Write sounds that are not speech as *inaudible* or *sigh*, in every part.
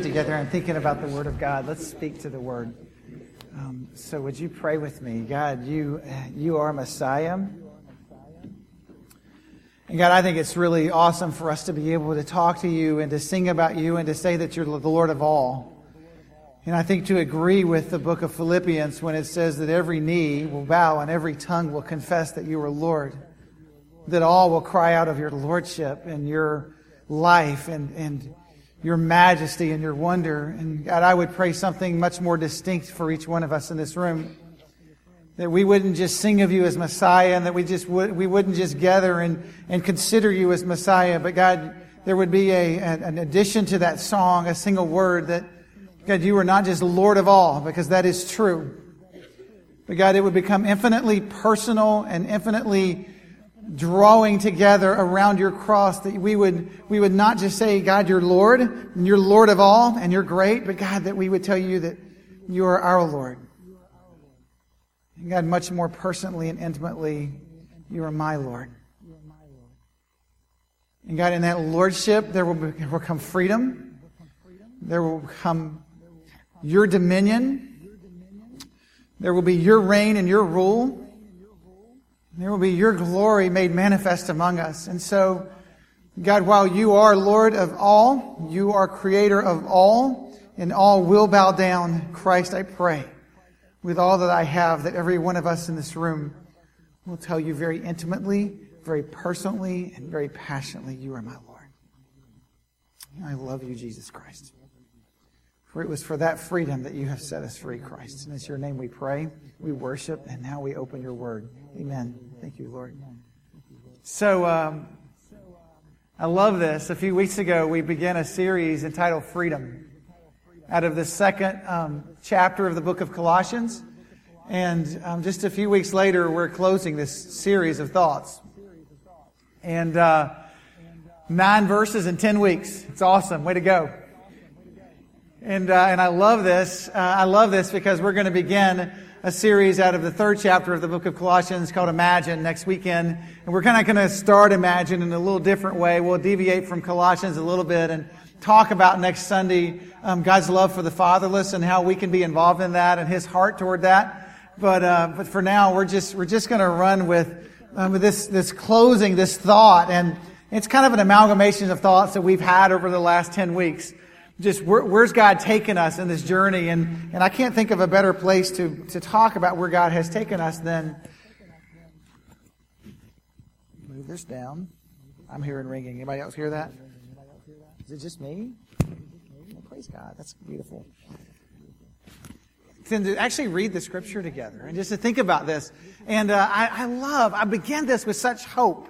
together and thinking about the Word of God. Let's speak to the Word. Um, so, would you pray with me? God, you, you are Messiah. And God, I think it's really awesome for us to be able to talk to you and to sing about you and to say that you're the Lord of all. And I think to agree with the book of Philippians when it says that every knee will bow and every tongue will confess that you are Lord, that all will cry out of your lordship and your life and, and your majesty and your wonder. And God, I would pray something much more distinct for each one of us in this room. That we wouldn't just sing of you as Messiah and that we just would, we wouldn't just gather and, and consider you as Messiah, but God, there would be a, an addition to that song, a single word that, God, you are not just Lord of all, because that is true. But God, it would become infinitely personal and infinitely drawing together around your cross that we would, we would not just say, God, you're Lord, and you're Lord of all, and you're great, but God, that we would tell you that you are our Lord. And God, much more personally and intimately, you are my Lord. And God, in that lordship, there will, be, will come freedom. There will come your dominion. There will be your reign and your rule. There will be your glory made manifest among us. And so, God, while you are Lord of all, you are creator of all, and all will bow down, Christ, I pray, with all that I have, that every one of us in this room will tell you very intimately, very personally, and very passionately, you are my Lord. I love you, Jesus Christ. For it was for that freedom that you have set us free, Christ. And it's your name we pray, we worship, and now we open your word. Amen. Thank you, Lord. So, um, I love this. A few weeks ago, we began a series entitled Freedom out of the second um, chapter of the book of Colossians. And um, just a few weeks later, we're closing this series of thoughts. And uh, nine verses in 10 weeks. It's awesome. Way to go. And, uh, and I love this. Uh, I love this because we're going to begin a series out of the third chapter of the book of Colossians called Imagine next weekend. And we're kind of going to start Imagine in a little different way. We'll deviate from Colossians a little bit and talk about next Sunday um, God's love for the fatherless and how we can be involved in that and His heart toward that. But uh, but for now, we're just we're just going to run with um, with this this closing, this thought, and it's kind of an amalgamation of thoughts that we've had over the last ten weeks just where, where's God taken us in this journey? And, and I can't think of a better place to, to talk about where God has taken us than. Move this down. I'm hearing ringing. Anybody else hear that? Is it just me? Praise God. That's beautiful. Then to actually read the scripture together and just to think about this. And uh, I, I love, I begin this with such hope.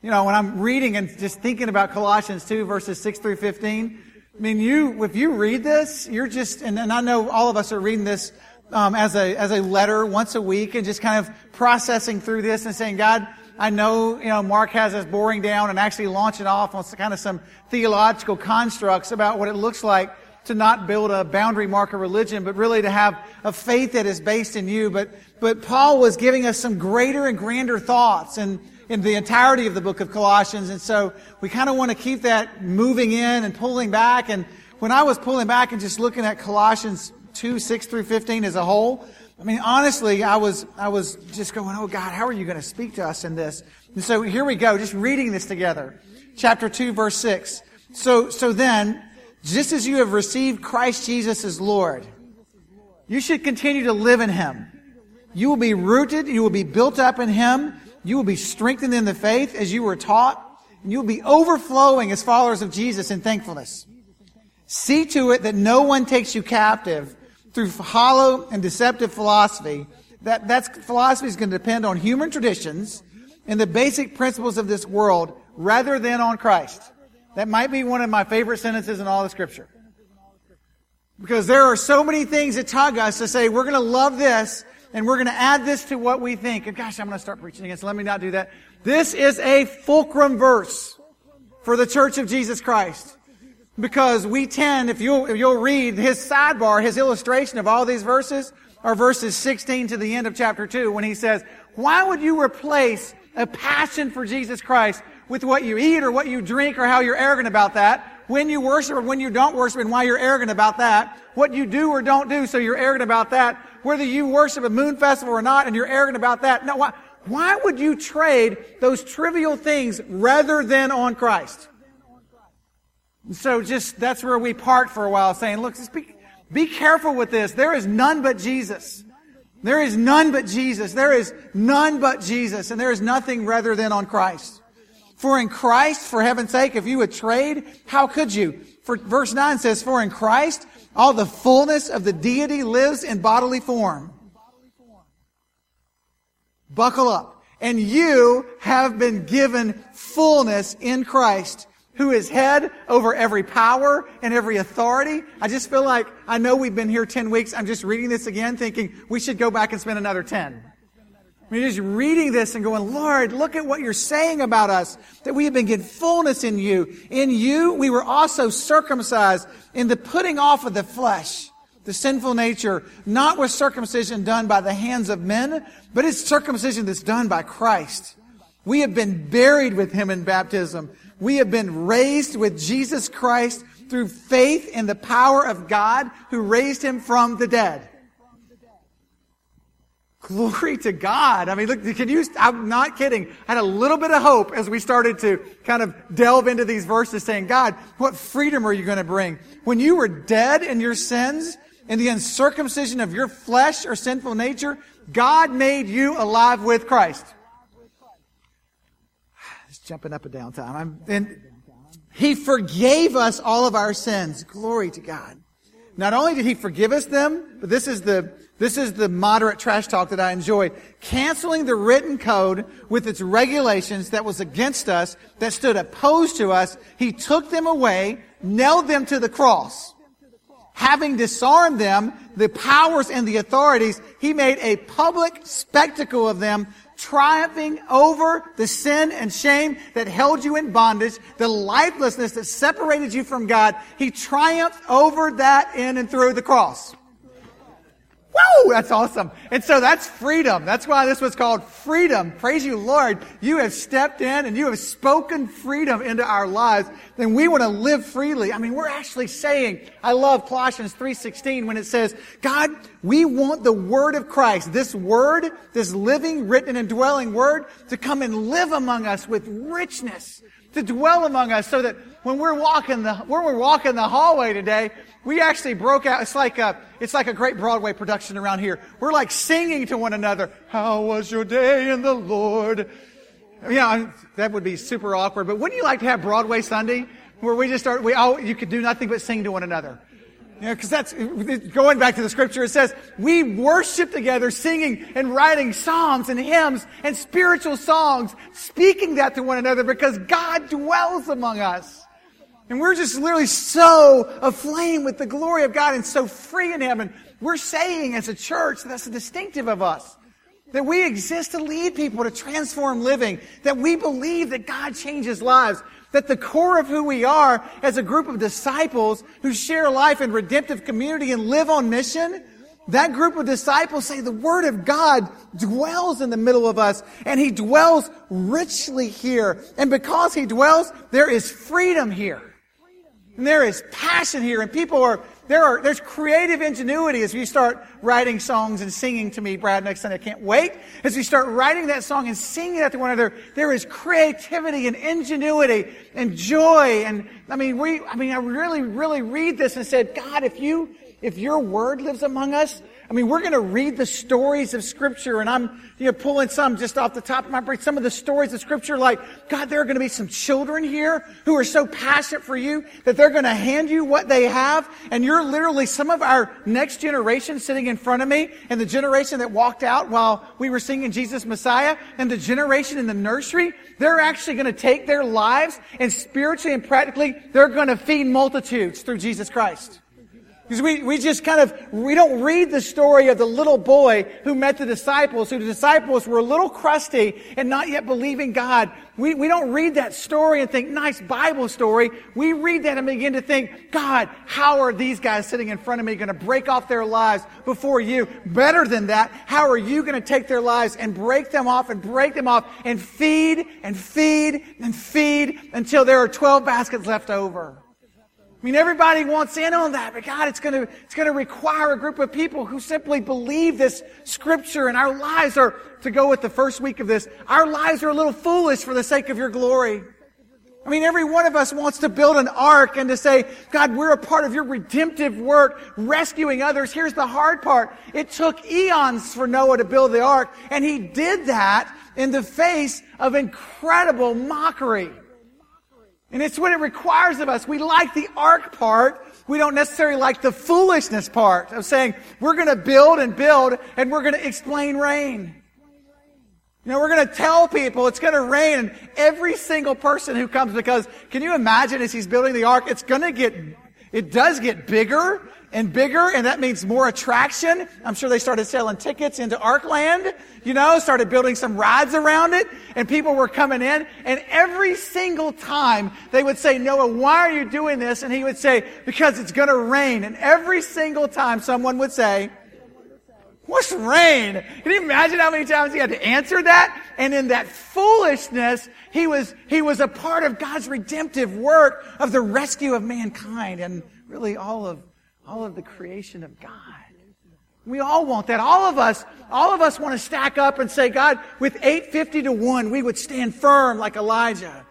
You know, when I'm reading and just thinking about Colossians 2 verses 6 through 15, I mean, you, if you read this, you're just, and, and I know all of us are reading this um, as a as a letter once a week and just kind of processing through this and saying, God, I know you know Mark has us boring down and actually launching off on kind of some theological constructs about what it looks like to not build a boundary marker religion, but really to have a faith that is based in you. But but Paul was giving us some greater and grander thoughts and in the entirety of the book of Colossians. And so we kind of want to keep that moving in and pulling back. And when I was pulling back and just looking at Colossians 2, 6 through 15 as a whole, I mean, honestly, I was, I was just going, oh God, how are you going to speak to us in this? And so here we go, just reading this together. Chapter 2, verse 6. So, so then, just as you have received Christ Jesus as Lord, you should continue to live in Him. You will be rooted, you will be built up in Him, you will be strengthened in the faith as you were taught, and you will be overflowing as followers of Jesus in thankfulness. See to it that no one takes you captive through hollow and deceptive philosophy. That that's, philosophy is going to depend on human traditions and the basic principles of this world rather than on Christ. That might be one of my favorite sentences in all the scripture. Because there are so many things that tug us to say, we're going to love this and we're going to add this to what we think. And gosh, I'm going to start preaching again, so let me not do that. This is a fulcrum verse for the Church of Jesus Christ. Because we tend, if you'll, if you'll read his sidebar, his illustration of all these verses, are verses 16 to the end of chapter 2, when he says, why would you replace a passion for Jesus Christ with what you eat or what you drink or how you're arrogant about that? when you worship or when you don't worship and why you're arrogant about that. What you do or don't do, so you're arrogant about that. Whether you worship a moon festival or not and you're arrogant about that. No, why, why would you trade those trivial things rather than on Christ? So just, that's where we part for a while saying, look, just be, be careful with this. There is none but Jesus. There is none but Jesus. There is none but Jesus. And there is nothing rather than on Christ. For in Christ, for heaven's sake, if you would trade, how could you? For verse 9 says, For in Christ, all the fullness of the deity lives in bodily form. Buckle up. And you have been given fullness in Christ who is head over every power and every authority. I just feel like I know we've been here 10 weeks. I'm just reading this again thinking we should go back and spend another 10. Mean, just reading this and going, Lord, look at what you're saying about us, that we have been given fullness in you. In you, we were also circumcised in the putting off of the flesh, the sinful nature, not with circumcision done by the hands of men, but it's circumcision that's done by Christ. We have been buried with him in baptism we have been raised with Jesus Christ through faith in the power of God who raised him from the dead. Glory to God. I mean, look, can you, I'm not kidding. I had a little bit of hope as we started to kind of delve into these verses saying, God, what freedom are you going to bring? When you were dead in your sins, in the uncircumcision of your flesh or sinful nature, God made you alive with Christ *sighs* It's jumping up and down time. I'm, and he forgave us all of our sins. Glory to God. Not only did he forgive us them, but this is the, this is the moderate trash talk that I enjoy. Canceling the written code with its regulations that was against us, that stood opposed to us, he took them away, nailed them to the cross. Having disarmed them, the powers and the authorities, he made a public spectacle of them, triumphing over the sin and shame that held you in bondage, the lifelessness that separated you from God. He triumphed over that in and through the cross. Woo! That's awesome. And so that's freedom. That's why this was called freedom. Praise you, Lord. You have stepped in and you have spoken freedom into our lives. Then we want to live freely. I mean, we're actually saying, I love Colossians 3.16 when it says, God, we want the word of Christ, this word, this living, written, and dwelling word to come and live among us with richness, to dwell among us so that when we're walking the, when we're walking the hallway today, we actually broke out. It's like a, it's like a great Broadway production around here. We're like singing to one another. How was your day in the Lord? Yeah, that would be super awkward. But wouldn't you like to have Broadway Sunday where we just start, we all, you could do nothing but sing to one another? You know, cause that's, going back to the scripture, it says, we worship together, singing and writing psalms and hymns and spiritual songs, speaking that to one another because God dwells among us. And we're just literally so aflame with the glory of God and so free in Him. And we're saying as a church, that's distinctive of us. That we exist to lead people to transform living. That we believe that God changes lives. That the core of who we are as a group of disciples who share life in redemptive community and live on mission, that group of disciples say the Word of God dwells in the middle of us and He dwells richly here. And because He dwells, there is freedom here. And there is passion here, and people are, there are, there's creative ingenuity as we start writing songs and singing to me, Brad, next Sunday. I can't wait. As we start writing that song and singing that to one another, there is creativity and ingenuity and joy. And I mean, we, I mean, I really, really read this and said, God, if you, if your word lives among us, I mean, we're going to read the stories of Scripture, and I'm you know, pulling some just off the top of my brain. Some of the stories of Scripture, like, God, there are going to be some children here who are so passionate for you that they're going to hand you what they have, and you're literally some of our next generation sitting in front of me, and the generation that walked out while we were singing Jesus Messiah, and the generation in the nursery, they're actually going to take their lives, and spiritually and practically, they're going to feed multitudes through Jesus Christ. Because we, we just kind of, we don't read the story of the little boy who met the disciples, who the disciples were a little crusty and not yet believing God. We, we don't read that story and think, nice Bible story. We read that and begin to think, God, how are these guys sitting in front of me going to break off their lives before you? Better than that, how are you going to take their lives and break them off and break them off and feed and feed and feed until there are 12 baskets left over? I mean, everybody wants in on that, but God, it's going to, it's going to require a group of people who simply believe this scripture and our lives are, to go with the first week of this, our lives are a little foolish for the sake of your glory. I mean, every one of us wants to build an ark and to say, God, we're a part of your redemptive work, rescuing others. Here's the hard part. It took eons for Noah to build the ark, and he did that in the face of incredible mockery. And it's what it requires of us. We like the ark part. We don't necessarily like the foolishness part of saying, we're going to build and build and we're going to explain rain. You know, we're going to tell people it's going to rain and every single person who comes because can you imagine as he's building the ark, it's going to get, it does get bigger and bigger, and that means more attraction. I'm sure they started selling tickets into Arkland, you know, started building some rides around it, and people were coming in, and every single time they would say, Noah, why are you doing this? And he would say, because it's gonna rain. And every single time someone would say, What's rain? Can you imagine how many times he had to answer that? And in that foolishness, he was, he was a part of God's redemptive work of the rescue of mankind and really all of all of the creation of God. We all want that. All of us, all of us want to stack up and say, God, with 850 to 1, we would stand firm like Elijah.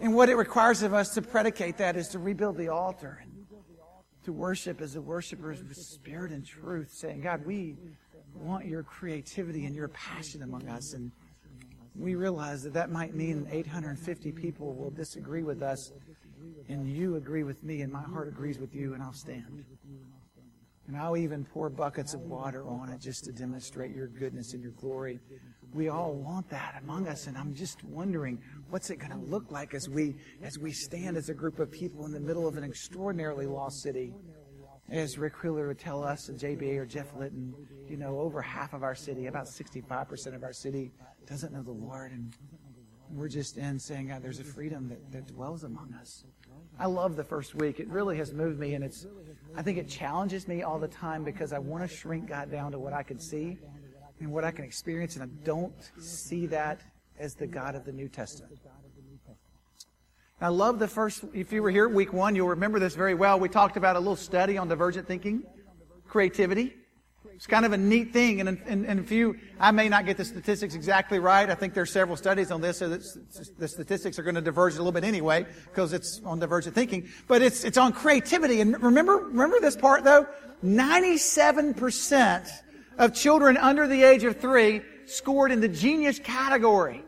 And what it requires of us to predicate that is to rebuild the altar and to worship as the worshiper with spirit and truth, saying, God, we want your creativity and your passion among us. And we realize that that might mean 850 people will disagree with us and you agree with me, and my heart agrees with you, and I'll stand. And I'll even pour buckets of water on it just to demonstrate your goodness and your glory. We all want that among us, and I'm just wondering what's it going to look like as we as we stand as a group of people in the middle of an extraordinarily lost city. As Rick Wheeler would tell us, and JBA or Jeff Litton, you know, over half of our city, about 65% of our city, doesn't know the Lord, and we're just in saying, God, there's a freedom that, that dwells among us. I love the first week. It really has moved me, and it's, I think it challenges me all the time because I want to shrink God down to what I can see and what I can experience, and I don't see that as the God of the New Testament. I love the first, if you were here week one, you'll remember this very well. We talked about a little study on divergent thinking, creativity. It's kind of a neat thing. And, and, and if you, I may not get the statistics exactly right. I think there's several studies on this, so the statistics are going to diverge a little bit anyway, because it's on divergent thinking. But it's, it's on creativity. And remember, remember this part though? 97% of children under the age of three scored in the genius category.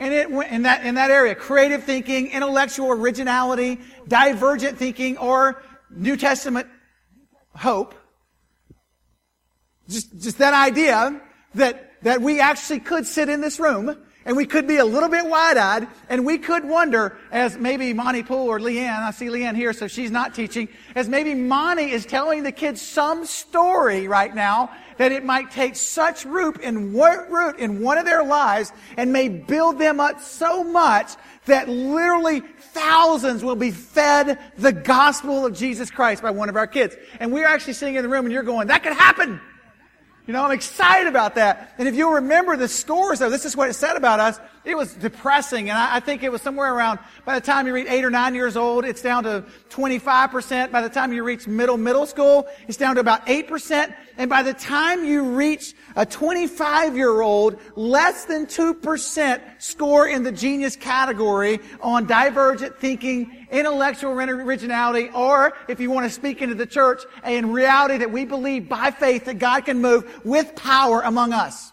And it went in that, in that area, creative thinking, intellectual originality, divergent thinking, or New Testament hope. Just, just that idea that, that we actually could sit in this room and we could be a little bit wide-eyed and we could wonder as maybe Monty Poole or Leanne, I see Leanne here, so she's not teaching, as maybe Monty is telling the kids some story right now that it might take such root in, root in one of their lives and may build them up so much that literally thousands will be fed the gospel of Jesus Christ by one of our kids. And we're actually sitting in the room and you're going, that could happen. You know, I'm excited about that. And if you remember the scores, though, this is what it said about us. It was depressing. And I, I, think it was somewhere around, by the time you reach eight or nine years old, it's down to 25%. By the time you reach middle, middle school, it's down to about 8%. And by the time you reach a 25 year old, less than 2% score in the genius category on divergent thinking, intellectual originality, or if you want to speak into the church, in reality that we believe by faith that God can move with power among us.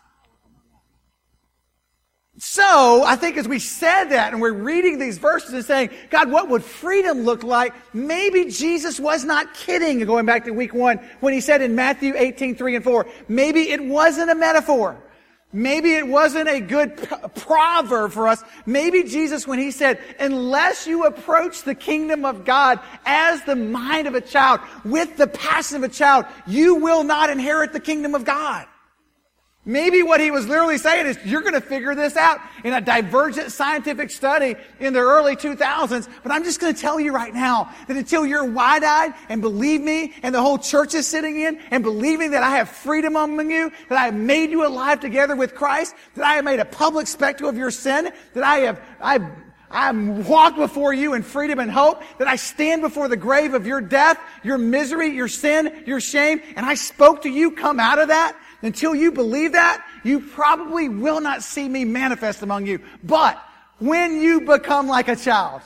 So, I think as we said that and we're reading these verses and saying, God, what would freedom look like? Maybe Jesus was not kidding, going back to week one, when he said in Matthew 18, 3 and 4, maybe it wasn't a metaphor. Maybe it wasn't a good proverb for us. Maybe Jesus, when he said, unless you approach the kingdom of God as the mind of a child, with the passion of a child, you will not inherit the kingdom of God. Maybe what he was literally saying is, you're going to figure this out in a divergent scientific study in the early 2000s. But I'm just going to tell you right now that until you're wide-eyed and believe me and the whole church is sitting in and believing that I have freedom among you, that I have made you alive together with Christ, that I have made a public spectacle of your sin, that I have, I I walk before you in freedom and hope, that I stand before the grave of your death, your misery, your sin, your shame, and I spoke to you, come out of that. Until you believe that, you probably will not see me manifest among you. But when you become like a child,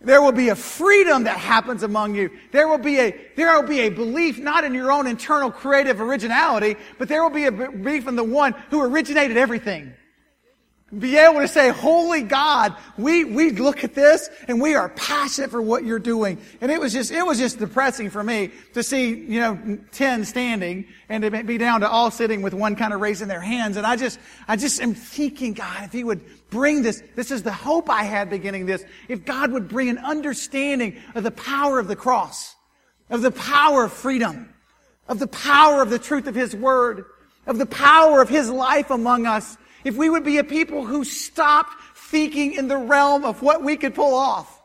there will be a freedom that happens among you. There will be a, there will be a belief not in your own internal creative originality, but there will be a belief in the one who originated everything be able to say, Holy God, we, we look at this and we are passionate for what you're doing. And it was just, it was just depressing for me to see, you know, 10 standing and to be down to all sitting with one kind of raising their hands. And I just, I just am thinking, God, if He would bring this, this is the hope I had beginning this, if God would bring an understanding of the power of the cross, of the power of freedom, of the power of the truth of His Word, of the power of His life among us, if we would be a people who stopped thinking in the realm of what we could pull off.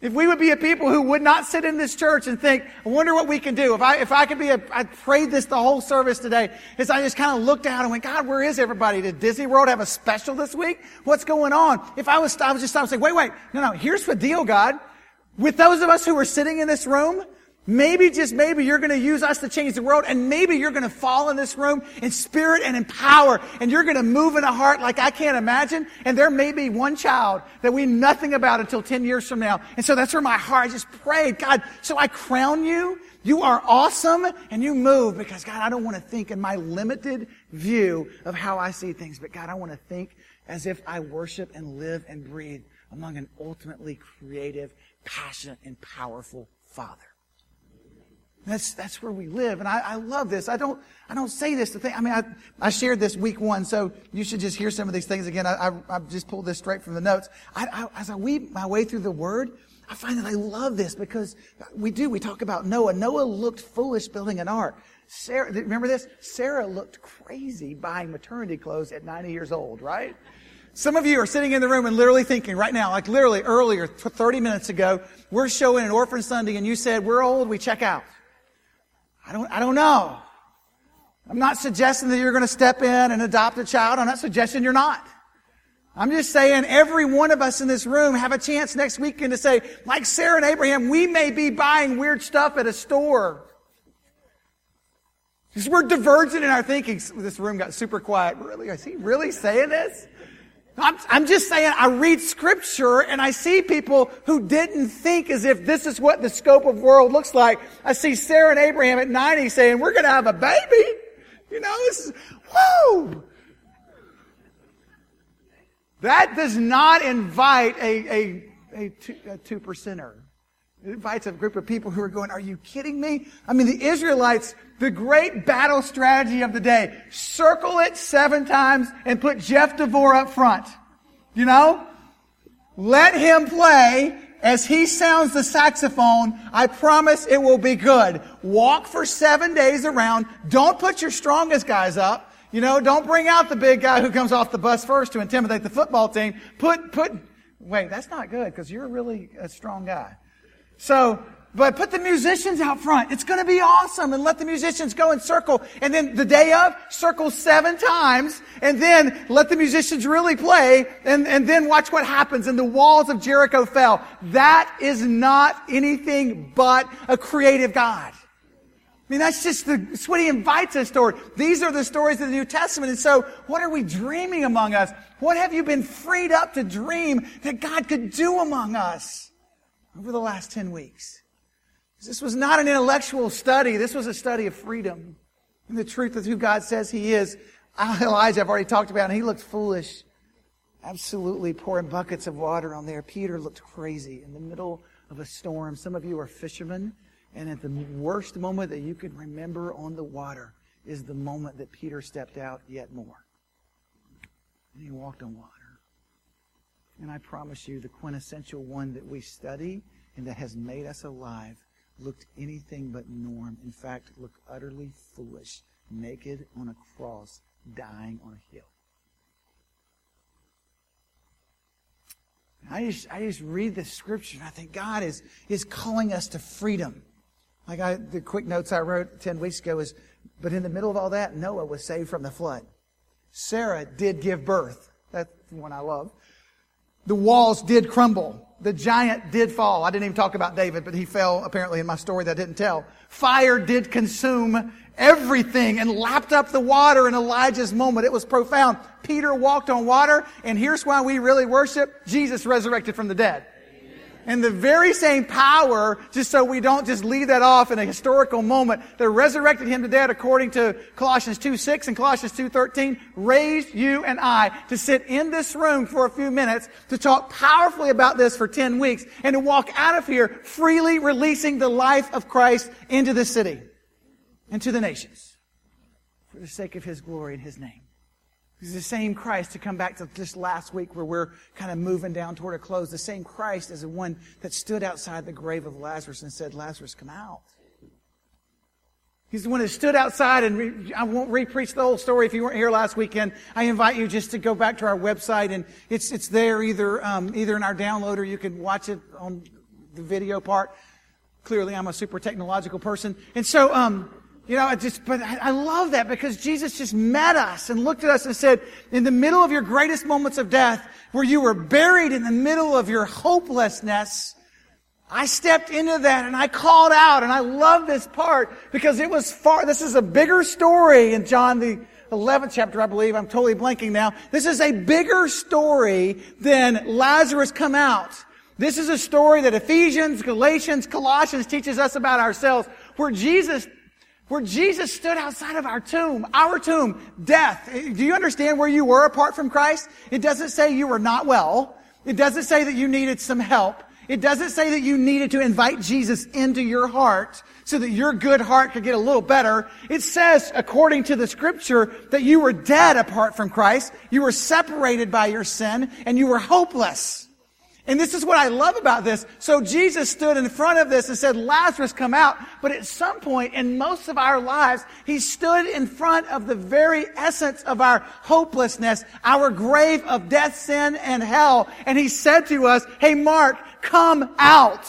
If we would be a people who would not sit in this church and think, I wonder what we can do. If I, if I could be a, I prayed this the whole service today, as I just kind of looked out and went, God, where is everybody? Did Disney World have a special this week? What's going on? If I was, I was just, I was saying, wait, wait, no, no, here's the deal, God. With those of us who are sitting in this room, Maybe, just maybe, you're going to use us to change the world, and maybe you're going to fall in this room in spirit and in power, and you're going to move in a heart like I can't imagine. And there may be one child that we know nothing about until 10 years from now. And so that's where my heart, I just prayed, God, so I crown you. You are awesome, and you move because, God, I don't want to think in my limited view of how I see things, but God, I want to think as if I worship and live and breathe among an ultimately creative, passionate, and powerful Father. That's, that's where we live. And I, I love this. I don't, I don't say this to think, I mean, I, I shared this week one, so you should just hear some of these things again. I, I, I just pulled this straight from the notes. I, I, as I weave my way through the word, I find that I love this because we do, we talk about Noah. Noah looked foolish building an ark. Sarah, remember this? Sarah looked crazy buying maternity clothes at 90 years old, right? Some of you are sitting in the room and literally thinking right now, like literally earlier, 30 minutes ago, we're showing an orphan Sunday and you said, we're old, we check out. I don't, I don't know. I'm not suggesting that you're going to step in and adopt a child. I'm not suggesting you're not. I'm just saying every one of us in this room have a chance next weekend to say, like Sarah and Abraham, we may be buying weird stuff at a store. Because we're divergent in our thinking. This room got super quiet. Really? Is he really saying this? I'm, I'm just saying, I read scripture and I see people who didn't think as if this is what the scope of world looks like. I see Sarah and Abraham at 90 saying, we're going to have a baby. You know, this is, whoa. That does not invite a, a, a, two, a two percenter. It invites a group of people who are going, are you kidding me? I mean, the Israelites, the great battle strategy of the day, circle it seven times and put Jeff DeVore up front. You know? Let him play as he sounds the saxophone. I promise it will be good. Walk for seven days around. Don't put your strongest guys up. You know, don't bring out the big guy who comes off the bus first to intimidate the football team. Put, put, wait, that's not good because you're really a strong guy. So, but put the musicians out front. It's going to be awesome. And let the musicians go and circle. And then the day of, circle seven times. And then let the musicians really play. And, and then watch what happens. And the walls of Jericho fell. That is not anything but a creative God. I mean, that's just the, that's what he invites us toward. These are the stories of the New Testament. And so, what are we dreaming among us? What have you been freed up to dream that God could do among us? Over the last 10 weeks. This was not an intellectual study. This was a study of freedom and the truth of who God says He is. Elijah, I've already talked about, and he looked foolish. Absolutely pouring buckets of water on there. Peter looked crazy in the middle of a storm. Some of you are fishermen, and at the worst moment that you can remember on the water is the moment that Peter stepped out yet more. And he walked on water. And I promise you, the quintessential one that we study and that has made us alive looked anything but norm. In fact, looked utterly foolish, naked on a cross, dying on a hill. I just, I just read the scripture and I think God is, is calling us to freedom. Like I, the quick notes I wrote 10 weeks ago is, but in the middle of all that, Noah was saved from the flood. Sarah did give birth. That's the one I love. The walls did crumble. The giant did fall. I didn't even talk about David, but he fell apparently in my story that I didn't tell. Fire did consume everything and lapped up the water in Elijah's moment. It was profound. Peter walked on water, and here's why we really worship Jesus resurrected from the dead. And the very same power, just so we don't just leave that off in a historical moment, that resurrected him to dead according to Colossians 2 6 and Colossians 2 13, raised you and I to sit in this room for a few minutes to talk powerfully about this for 10 weeks and to walk out of here freely releasing the life of Christ into the city and to the nations for the sake of his glory and his name. He's the same Christ to come back to just last week where we're kind of moving down toward a close. The same Christ as the one that stood outside the grave of Lazarus and said, Lazarus, come out. He's the one that stood outside and re- I won't re-preach the whole story if you weren't here last weekend. I invite you just to go back to our website and it's, it's there either, um, either in our download or you can watch it on the video part. Clearly I'm a super technological person. And so, um, you know, I just, but I love that because Jesus just met us and looked at us and said, in the middle of your greatest moments of death, where you were buried in the middle of your hopelessness, I stepped into that and I called out and I love this part because it was far, this is a bigger story in John the 11th chapter, I believe. I'm totally blanking now. This is a bigger story than Lazarus come out. This is a story that Ephesians, Galatians, Colossians teaches us about ourselves where Jesus where Jesus stood outside of our tomb, our tomb, death. Do you understand where you were apart from Christ? It doesn't say you were not well. It doesn't say that you needed some help. It doesn't say that you needed to invite Jesus into your heart so that your good heart could get a little better. It says, according to the scripture, that you were dead apart from Christ. You were separated by your sin and you were hopeless. And this is what I love about this. So Jesus stood in front of this and said, Lazarus, come out. But at some point in most of our lives, he stood in front of the very essence of our hopelessness, our grave of death, sin, and hell. And he said to us, Hey, Mark, come out.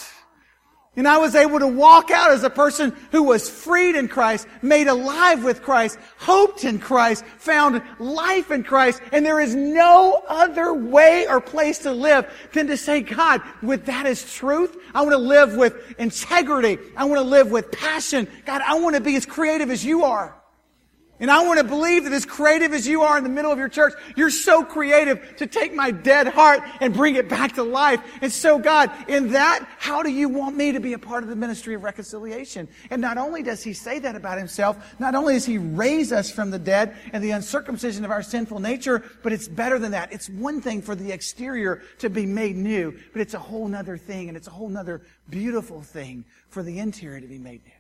And I was able to walk out as a person who was freed in Christ, made alive with Christ, hoped in Christ, found life in Christ. And there is no other way or place to live than to say, God, with that is truth, I want to live with integrity. I want to live with passion. God, I want to be as creative as you are. And I want to believe that as creative as you are in the middle of your church, you're so creative to take my dead heart and bring it back to life. And so God, in that, how do you want me to be a part of the ministry of reconciliation? And not only does he say that about himself, not only does he raise us from the dead and the uncircumcision of our sinful nature, but it's better than that. It's one thing for the exterior to be made new, but it's a whole nother thing and it's a whole nother beautiful thing for the interior to be made new.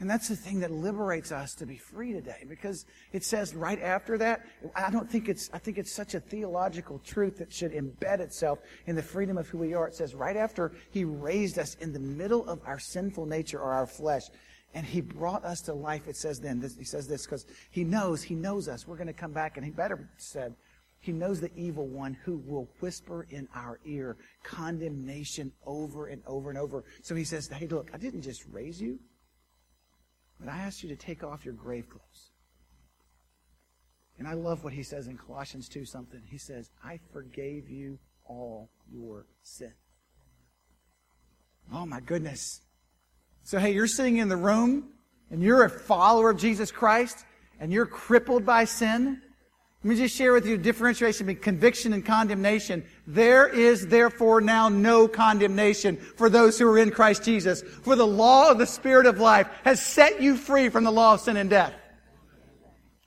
And that's the thing that liberates us to be free today because it says right after that, I don't think it's, I think it's such a theological truth that should embed itself in the freedom of who we are. It says right after he raised us in the middle of our sinful nature or our flesh and he brought us to life. It says then, this, he says this because he knows, he knows us. We're going to come back and he better said, he knows the evil one who will whisper in our ear condemnation over and over and over. So he says, hey, look, I didn't just raise you. But I asked you to take off your grave clothes. And I love what he says in Colossians 2 something. He says, I forgave you all your sin. Oh my goodness. So hey, you're sitting in the room and you're a follower of Jesus Christ and you're crippled by sin. Let me just share with you differentiation between conviction and condemnation. There is therefore now no condemnation for those who are in Christ Jesus. For the law of the Spirit of life has set you free from the law of sin and death.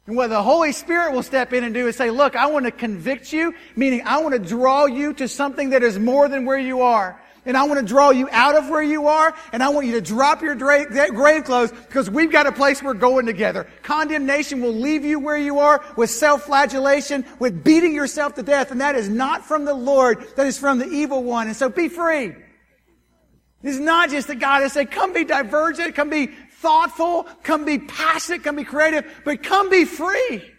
And what the Holy Spirit will step in and do is say, look, I want to convict you, meaning I want to draw you to something that is more than where you are. And I want to draw you out of where you are, and I want you to drop your grave clothes because we've got a place we're going together. Condemnation will leave you where you are with self-flagellation, with beating yourself to death, and that is not from the Lord, that is from the evil one. And so be free. It's not just that God has said, come be divergent, come be thoughtful, come be passionate, come be creative, but come be free.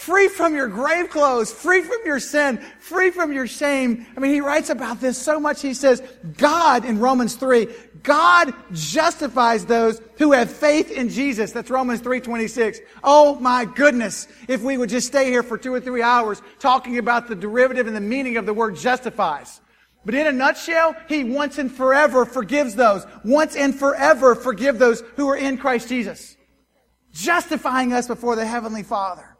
Free from your grave clothes, free from your sin, free from your shame. I mean, he writes about this so much. He says, God, in Romans 3, God justifies those who have faith in Jesus. That's Romans 3.26. Oh my goodness. If we would just stay here for two or three hours talking about the derivative and the meaning of the word justifies. But in a nutshell, He once and forever forgives those. Once and forever forgive those who are in Christ Jesus. Justifying us before the Heavenly Father.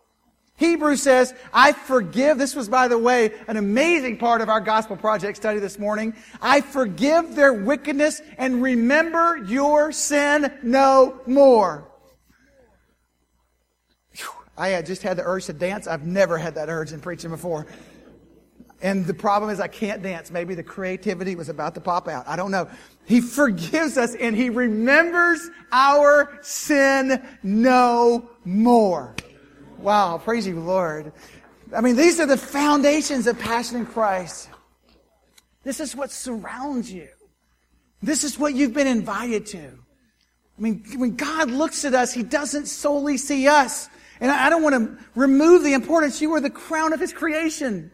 Hebrews says, I forgive. This was, by the way, an amazing part of our gospel project study this morning. I forgive their wickedness and remember your sin no more. I had just had the urge to dance. I've never had that urge in preaching before. And the problem is I can't dance. Maybe the creativity was about to pop out. I don't know. He forgives us and he remembers our sin no more. Wow, praise you, Lord. I mean, these are the foundations of passion in Christ. This is what surrounds you. This is what you've been invited to. I mean, when God looks at us, He doesn't solely see us. And I don't want to remove the importance. You are the crown of His creation.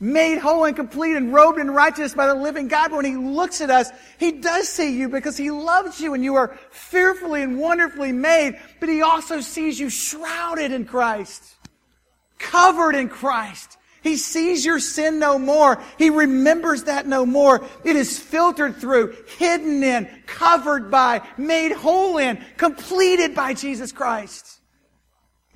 Made whole and complete and robed in righteousness by the living God. But when He looks at us, He does see you because He loves you and you are fearfully and wonderfully made. But He also sees you shrouded in Christ. Covered in Christ. He sees your sin no more. He remembers that no more. It is filtered through, hidden in, covered by, made whole in, completed by Jesus Christ.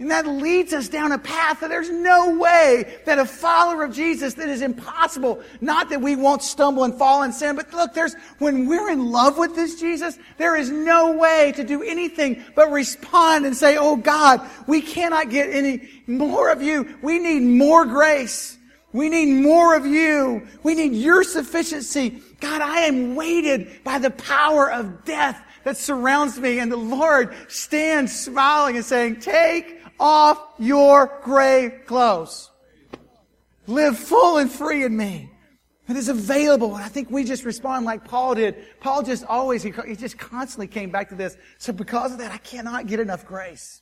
And that leads us down a path that there's no way that a follower of Jesus that is impossible. Not that we won't stumble and fall in sin, but look, there's, when we're in love with this Jesus, there is no way to do anything but respond and say, Oh God, we cannot get any more of you. We need more grace. We need more of you. We need your sufficiency. God, I am weighted by the power of death that surrounds me. And the Lord stands smiling and saying, take off your grave clothes. Live full and free in me. It is available. And I think we just respond like Paul did. Paul just always, he just constantly came back to this. So because of that, I cannot get enough grace.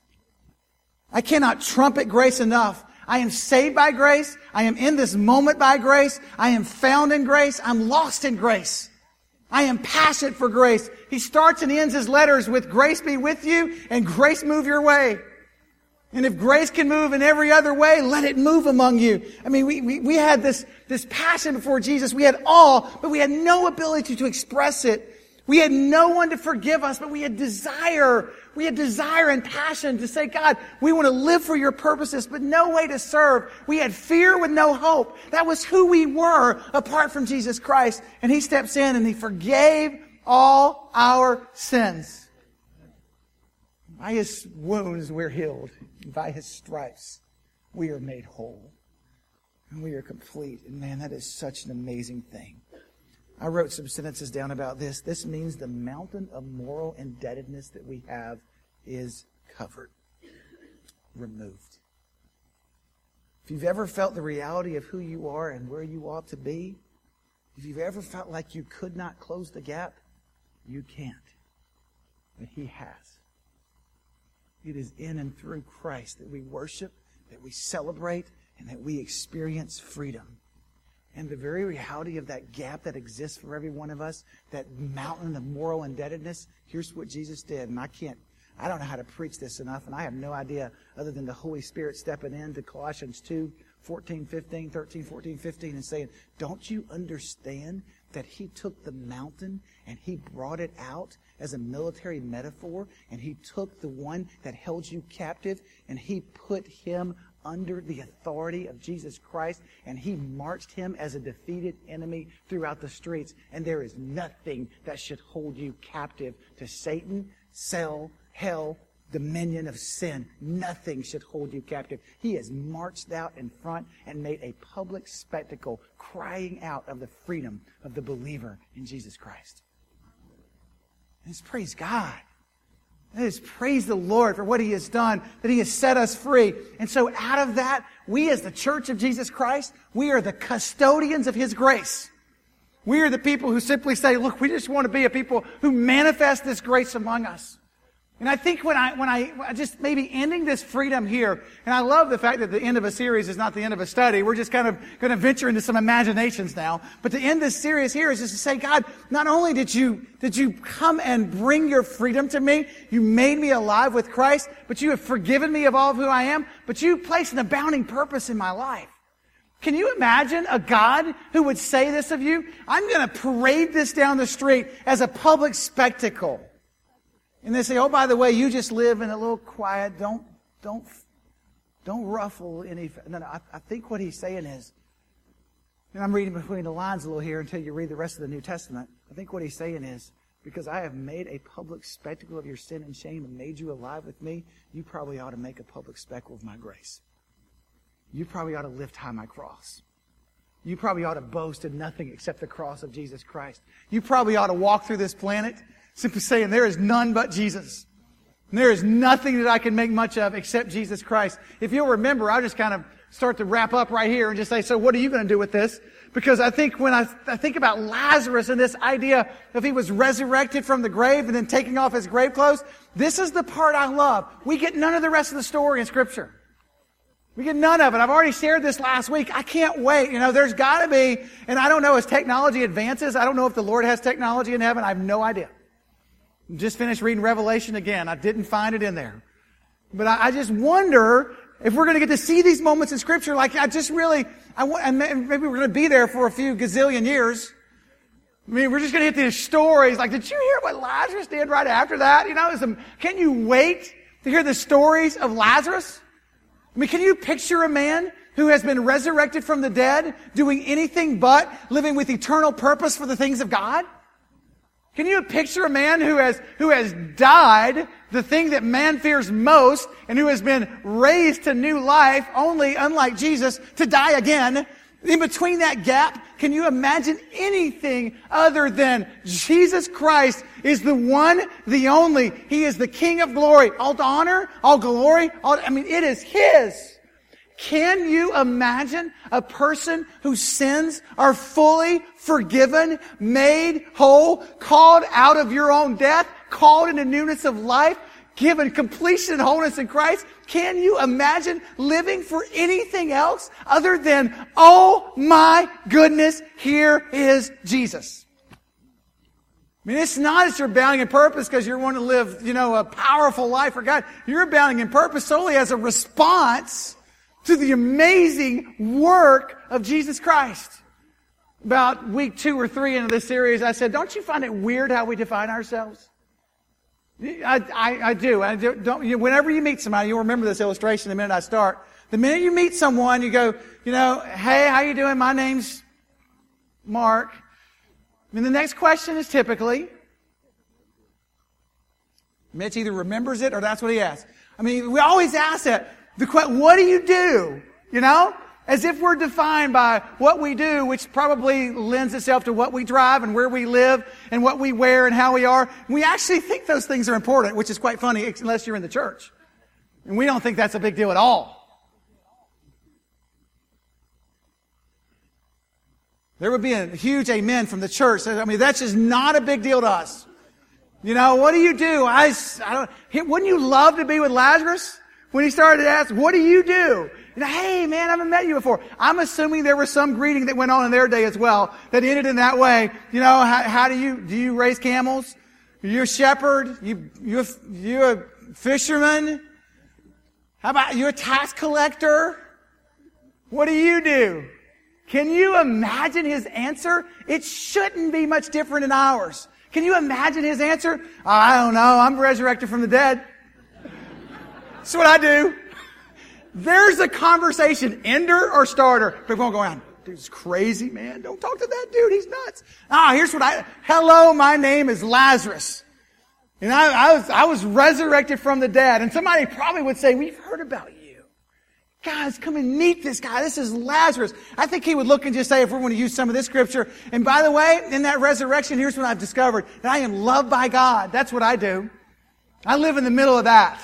I cannot trumpet grace enough. I am saved by grace. I am in this moment by grace. I am found in grace. I'm lost in grace. I am passionate for grace. He starts and ends his letters with grace be with you and grace move your way. And if grace can move in every other way, let it move among you. I mean, we, we, we had this, this passion before Jesus. We had all, but we had no ability to express it. We had no one to forgive us, but we had desire. We had desire and passion to say, God, we want to live for your purposes, but no way to serve. We had fear with no hope. That was who we were apart from Jesus Christ. And he steps in and he forgave all our sins. By his wounds, we're healed. By his stripes, we are made whole. And we are complete. And man, that is such an amazing thing. I wrote some sentences down about this. This means the mountain of moral indebtedness that we have is covered, removed. If you've ever felt the reality of who you are and where you ought to be, if you've ever felt like you could not close the gap, you can't. But He has. It is in and through Christ that we worship, that we celebrate, and that we experience freedom. And the very reality of that gap that exists for every one of us, that mountain of moral indebtedness, here's what Jesus did. And I can't, I don't know how to preach this enough, and I have no idea other than the Holy Spirit stepping into Colossians 2, 14, 15, 13, 14, 15, and saying, Don't you understand that He took the mountain and He brought it out as a military metaphor, and he took the one that held you captive and he put him under the authority of Jesus Christ, and he marched him as a defeated enemy throughout the streets. And there is nothing that should hold you captive to Satan, cell, hell, dominion of sin. Nothing should hold you captive. He has marched out in front and made a public spectacle, crying out of the freedom of the believer in Jesus Christ. Let's praise God. Let us praise the Lord for what He has done, that He has set us free. And so out of that, we as the church of Jesus Christ, we are the custodians of His grace. We are the people who simply say, look, we just want to be a people who manifest this grace among us. And I think when I, when I, just maybe ending this freedom here, and I love the fact that the end of a series is not the end of a study. We're just kind of going to venture into some imaginations now. But to end this series here is just to say, God, not only did you, did you come and bring your freedom to me, you made me alive with Christ, but you have forgiven me of all of who I am, but you placed an abounding purpose in my life. Can you imagine a God who would say this of you? I'm going to parade this down the street as a public spectacle. And they say, oh, by the way, you just live in a little quiet, don't, don't, don't ruffle any. No, no, I, I think what he's saying is, and I'm reading between the lines a little here until you read the rest of the New Testament. I think what he's saying is, because I have made a public spectacle of your sin and shame and made you alive with me, you probably ought to make a public spectacle of my grace. You probably ought to lift high my cross. You probably ought to boast in nothing except the cross of Jesus Christ. You probably ought to walk through this planet Simply saying, there is none but Jesus. And there is nothing that I can make much of except Jesus Christ. If you'll remember, I'll just kind of start to wrap up right here and just say, so what are you going to do with this? Because I think when I, I think about Lazarus and this idea of he was resurrected from the grave and then taking off his grave clothes, this is the part I love. We get none of the rest of the story in scripture. We get none of it. I've already shared this last week. I can't wait. You know, there's got to be, and I don't know as technology advances, I don't know if the Lord has technology in heaven. I have no idea. Just finished reading Revelation again. I didn't find it in there. But I, I just wonder if we're going to get to see these moments in Scripture. Like, I just really, I want, and maybe we're going to be there for a few gazillion years. I mean, we're just going to hit these stories. Like, did you hear what Lazarus did right after that? You know, some, can you wait to hear the stories of Lazarus? I mean, can you picture a man who has been resurrected from the dead doing anything but living with eternal purpose for the things of God? Can you picture a man who has, who has died, the thing that man fears most, and who has been raised to new life, only, unlike Jesus, to die again? In between that gap, can you imagine anything other than Jesus Christ is the one, the only. He is the King of glory. All honor, all glory, all, I mean, it is His. Can you imagine a person whose sins are fully forgiven, made whole, called out of your own death, called into newness of life, given completion and wholeness in Christ? Can you imagine living for anything else other than, oh my goodness, here is Jesus? I mean, it's not that you're abounding in purpose because you're want to live, you know, a powerful life for God. You're abounding in purpose solely as a response to the amazing work of Jesus Christ. About week two or three into this series, I said, don't you find it weird how we define ourselves? I, I, I do. I do, don't, you, whenever you meet somebody, you'll remember this illustration the minute I start. The minute you meet someone, you go, you know, hey, how you doing? My name's Mark. Mean, the next question is typically, Mitch either remembers it or that's what he asks. I mean, we always ask that. The what do you do? You know? As if we're defined by what we do, which probably lends itself to what we drive and where we live and what we wear and how we are. We actually think those things are important, which is quite funny unless you're in the church. And we don't think that's a big deal at all. There would be a huge amen from the church. I mean, that's just not a big deal to us. You know, what do you do? I, I don't, wouldn't you love to be with Lazarus? When he started to ask, what do you do? You know, hey man, I haven't met you before. I'm assuming there was some greeting that went on in their day as well that ended in that way. You know, how, how do you, do you raise camels? You're a shepherd? You, you, you a fisherman? How about you a tax collector? What do you do? Can you imagine his answer? It shouldn't be much different than ours. Can you imagine his answer? I don't know. I'm resurrected from the dead. That's what I do. There's a conversation, ender or starter. People go around. Dude's crazy, man. Don't talk to that dude. He's nuts. Ah, here's what I, hello, my name is Lazarus. And I, I was, I was resurrected from the dead. And somebody probably would say, we've heard about you. Guys, come and meet this guy. This is Lazarus. I think he would look and just say, if we're going to use some of this scripture. And by the way, in that resurrection, here's what I've discovered. That I am loved by God. That's what I do. I live in the middle of that.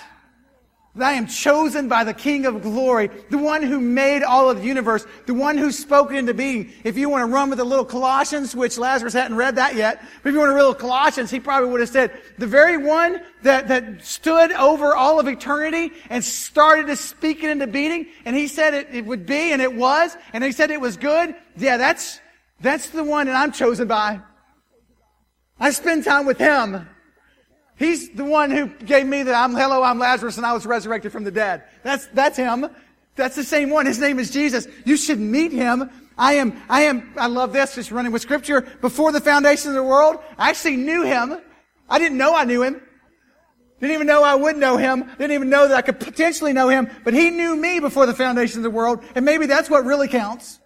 That I am chosen by the King of glory, the one who made all of the universe, the one who spoke it into being. If you want to run with the little Colossians, which Lazarus hadn't read that yet, but if you want to read Colossians, he probably would have said, the very one that, that stood over all of eternity and started to speak it into being, and he said it, it would be, and it was, and he said it was good. Yeah, that's, that's the one that I'm chosen by. I spend time with him. He's the one who gave me the I'm hello, I'm Lazarus, and I was resurrected from the dead. That's, that's him. That's the same one. His name is Jesus. You should meet him. I am, I am, I love this, just running with scripture. Before the foundation of the world, I actually knew him. I didn't know I knew him. Didn't even know I would know him. Didn't even know that I could potentially know him. But he knew me before the foundation of the world. And maybe that's what really counts.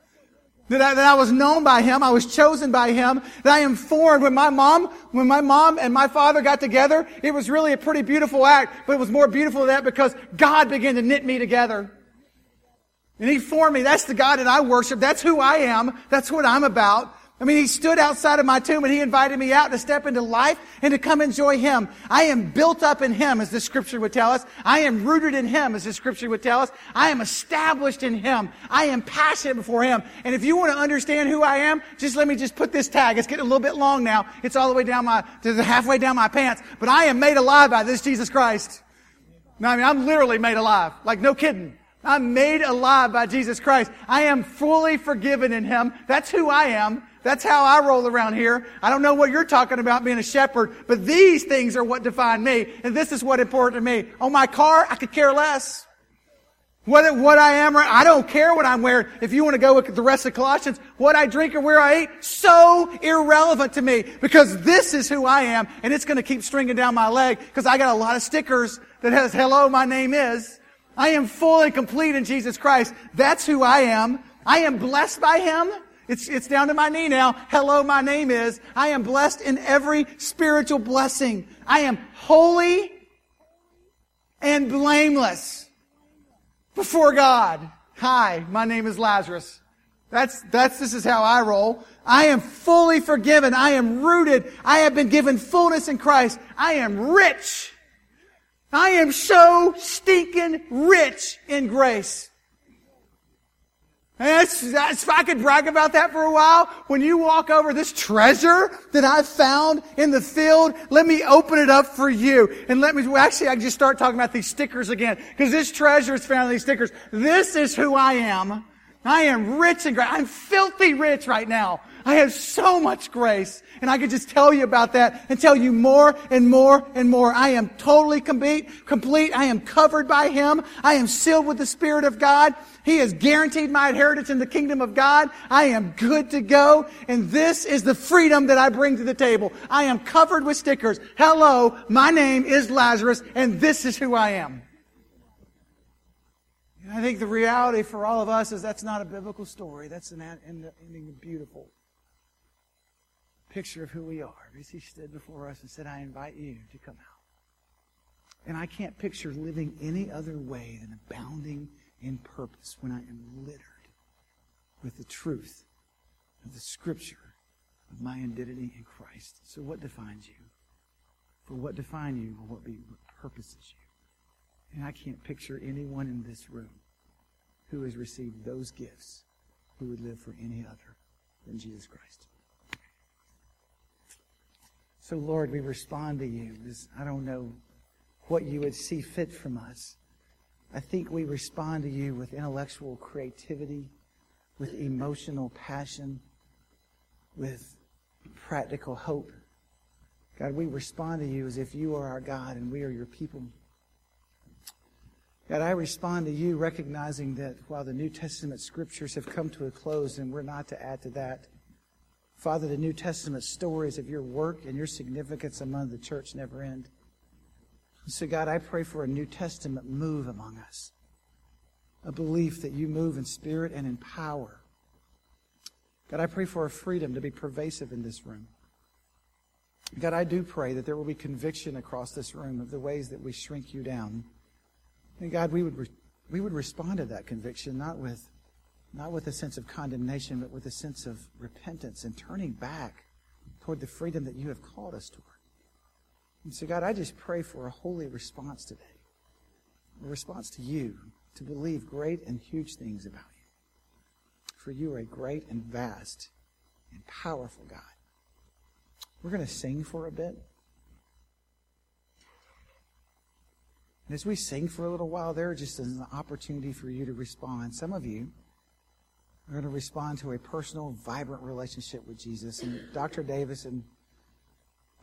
That I, that I was known by Him. I was chosen by Him. That I am formed. When my mom, when my mom and my father got together, it was really a pretty beautiful act, but it was more beautiful than that because God began to knit me together. And He formed me. That's the God that I worship. That's who I am. That's what I'm about. I mean, he stood outside of my tomb and he invited me out to step into life and to come enjoy him. I am built up in him, as the scripture would tell us. I am rooted in him, as the scripture would tell us. I am established in him. I am passionate before him. And if you want to understand who I am, just let me just put this tag. It's getting a little bit long now. It's all the way down my, to the halfway down my pants. But I am made alive by this Jesus Christ. Now, I mean, I'm literally made alive. Like, no kidding. I'm made alive by Jesus Christ. I am fully forgiven in Him. That's who I am. That's how I roll around here. I don't know what you're talking about being a shepherd, but these things are what define me. And this is what important to me. On my car, I could care less. What, what I am, I don't care what I'm wearing. If you want to go with the rest of Colossians, what I drink or where I eat, so irrelevant to me because this is who I am and it's going to keep stringing down my leg because I got a lot of stickers that has, hello, my name is. I am full and complete in Jesus Christ. That's who I am. I am blessed by Him. It's, it's down to my knee now. Hello, my name is. I am blessed in every spiritual blessing. I am holy and blameless before God. Hi, my name is Lazarus. That's, that's, this is how I roll. I am fully forgiven. I am rooted. I have been given fullness in Christ. I am rich. I am so stinking rich in grace. That's, that's, I could brag about that for a while. When you walk over this treasure that I found in the field, let me open it up for you. And let me, well, actually, I can just start talking about these stickers again. Because this treasure is found in these stickers. This is who I am. I am rich and great. I'm filthy rich right now. I have so much grace. And I could just tell you about that and tell you more and more and more. I am totally complete, complete. I am covered by Him. I am sealed with the Spirit of God. He has guaranteed my inheritance in the kingdom of God. I am good to go. And this is the freedom that I bring to the table. I am covered with stickers. Hello, my name is Lazarus and this is who I am. And I think the reality for all of us is that's not a biblical story. That's an ending beautiful picture of who we are. As he stood before us and said, I invite you to come out. And I can't picture living any other way than abounding in purpose when I am littered with the truth of the scripture of my identity in Christ. So what defines you? For what defines you or what, be, what purposes you? And I can't picture anyone in this room who has received those gifts who would live for any other than Jesus Christ. So, Lord, we respond to you. I don't know what you would see fit from us. I think we respond to you with intellectual creativity, with emotional passion, with practical hope. God, we respond to you as if you are our God and we are your people. God, I respond to you recognizing that while the New Testament scriptures have come to a close and we're not to add to that, Father, the New Testament stories of your work and your significance among the church never end. So, God, I pray for a New Testament move among us, a belief that you move in spirit and in power. God, I pray for a freedom to be pervasive in this room. God, I do pray that there will be conviction across this room of the ways that we shrink you down. And God, we would, re- we would respond to that conviction not with not with a sense of condemnation, but with a sense of repentance and turning back toward the freedom that you have called us toward. And so, God, I just pray for a holy response today. a response to you to believe great and huge things about you. For you are a great and vast and powerful God. We're going to sing for a bit. And as we sing for a little while, there just is an opportunity for you to respond. Some of you are going to respond to a personal, vibrant relationship with Jesus. And Dr. Davis and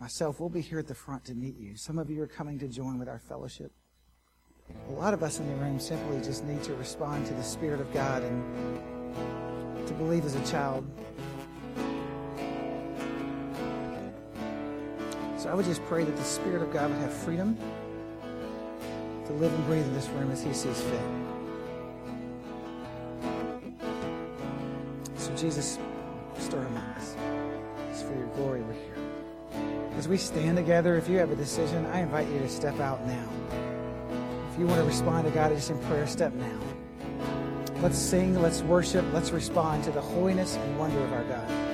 myself, we'll be here at the front to meet you. Some of you are coming to join with our fellowship. A lot of us in the room simply just need to respond to the Spirit of God and to believe as a child. So I would just pray that the Spirit of God would have freedom to live and breathe in this room as He sees fit. So, Jesus, stir among us. It's for your glory we're here. As we stand together, if you have a decision, I invite you to step out now. If you want to respond to God just in prayer, step now. Let's sing, let's worship, let's respond to the holiness and wonder of our God.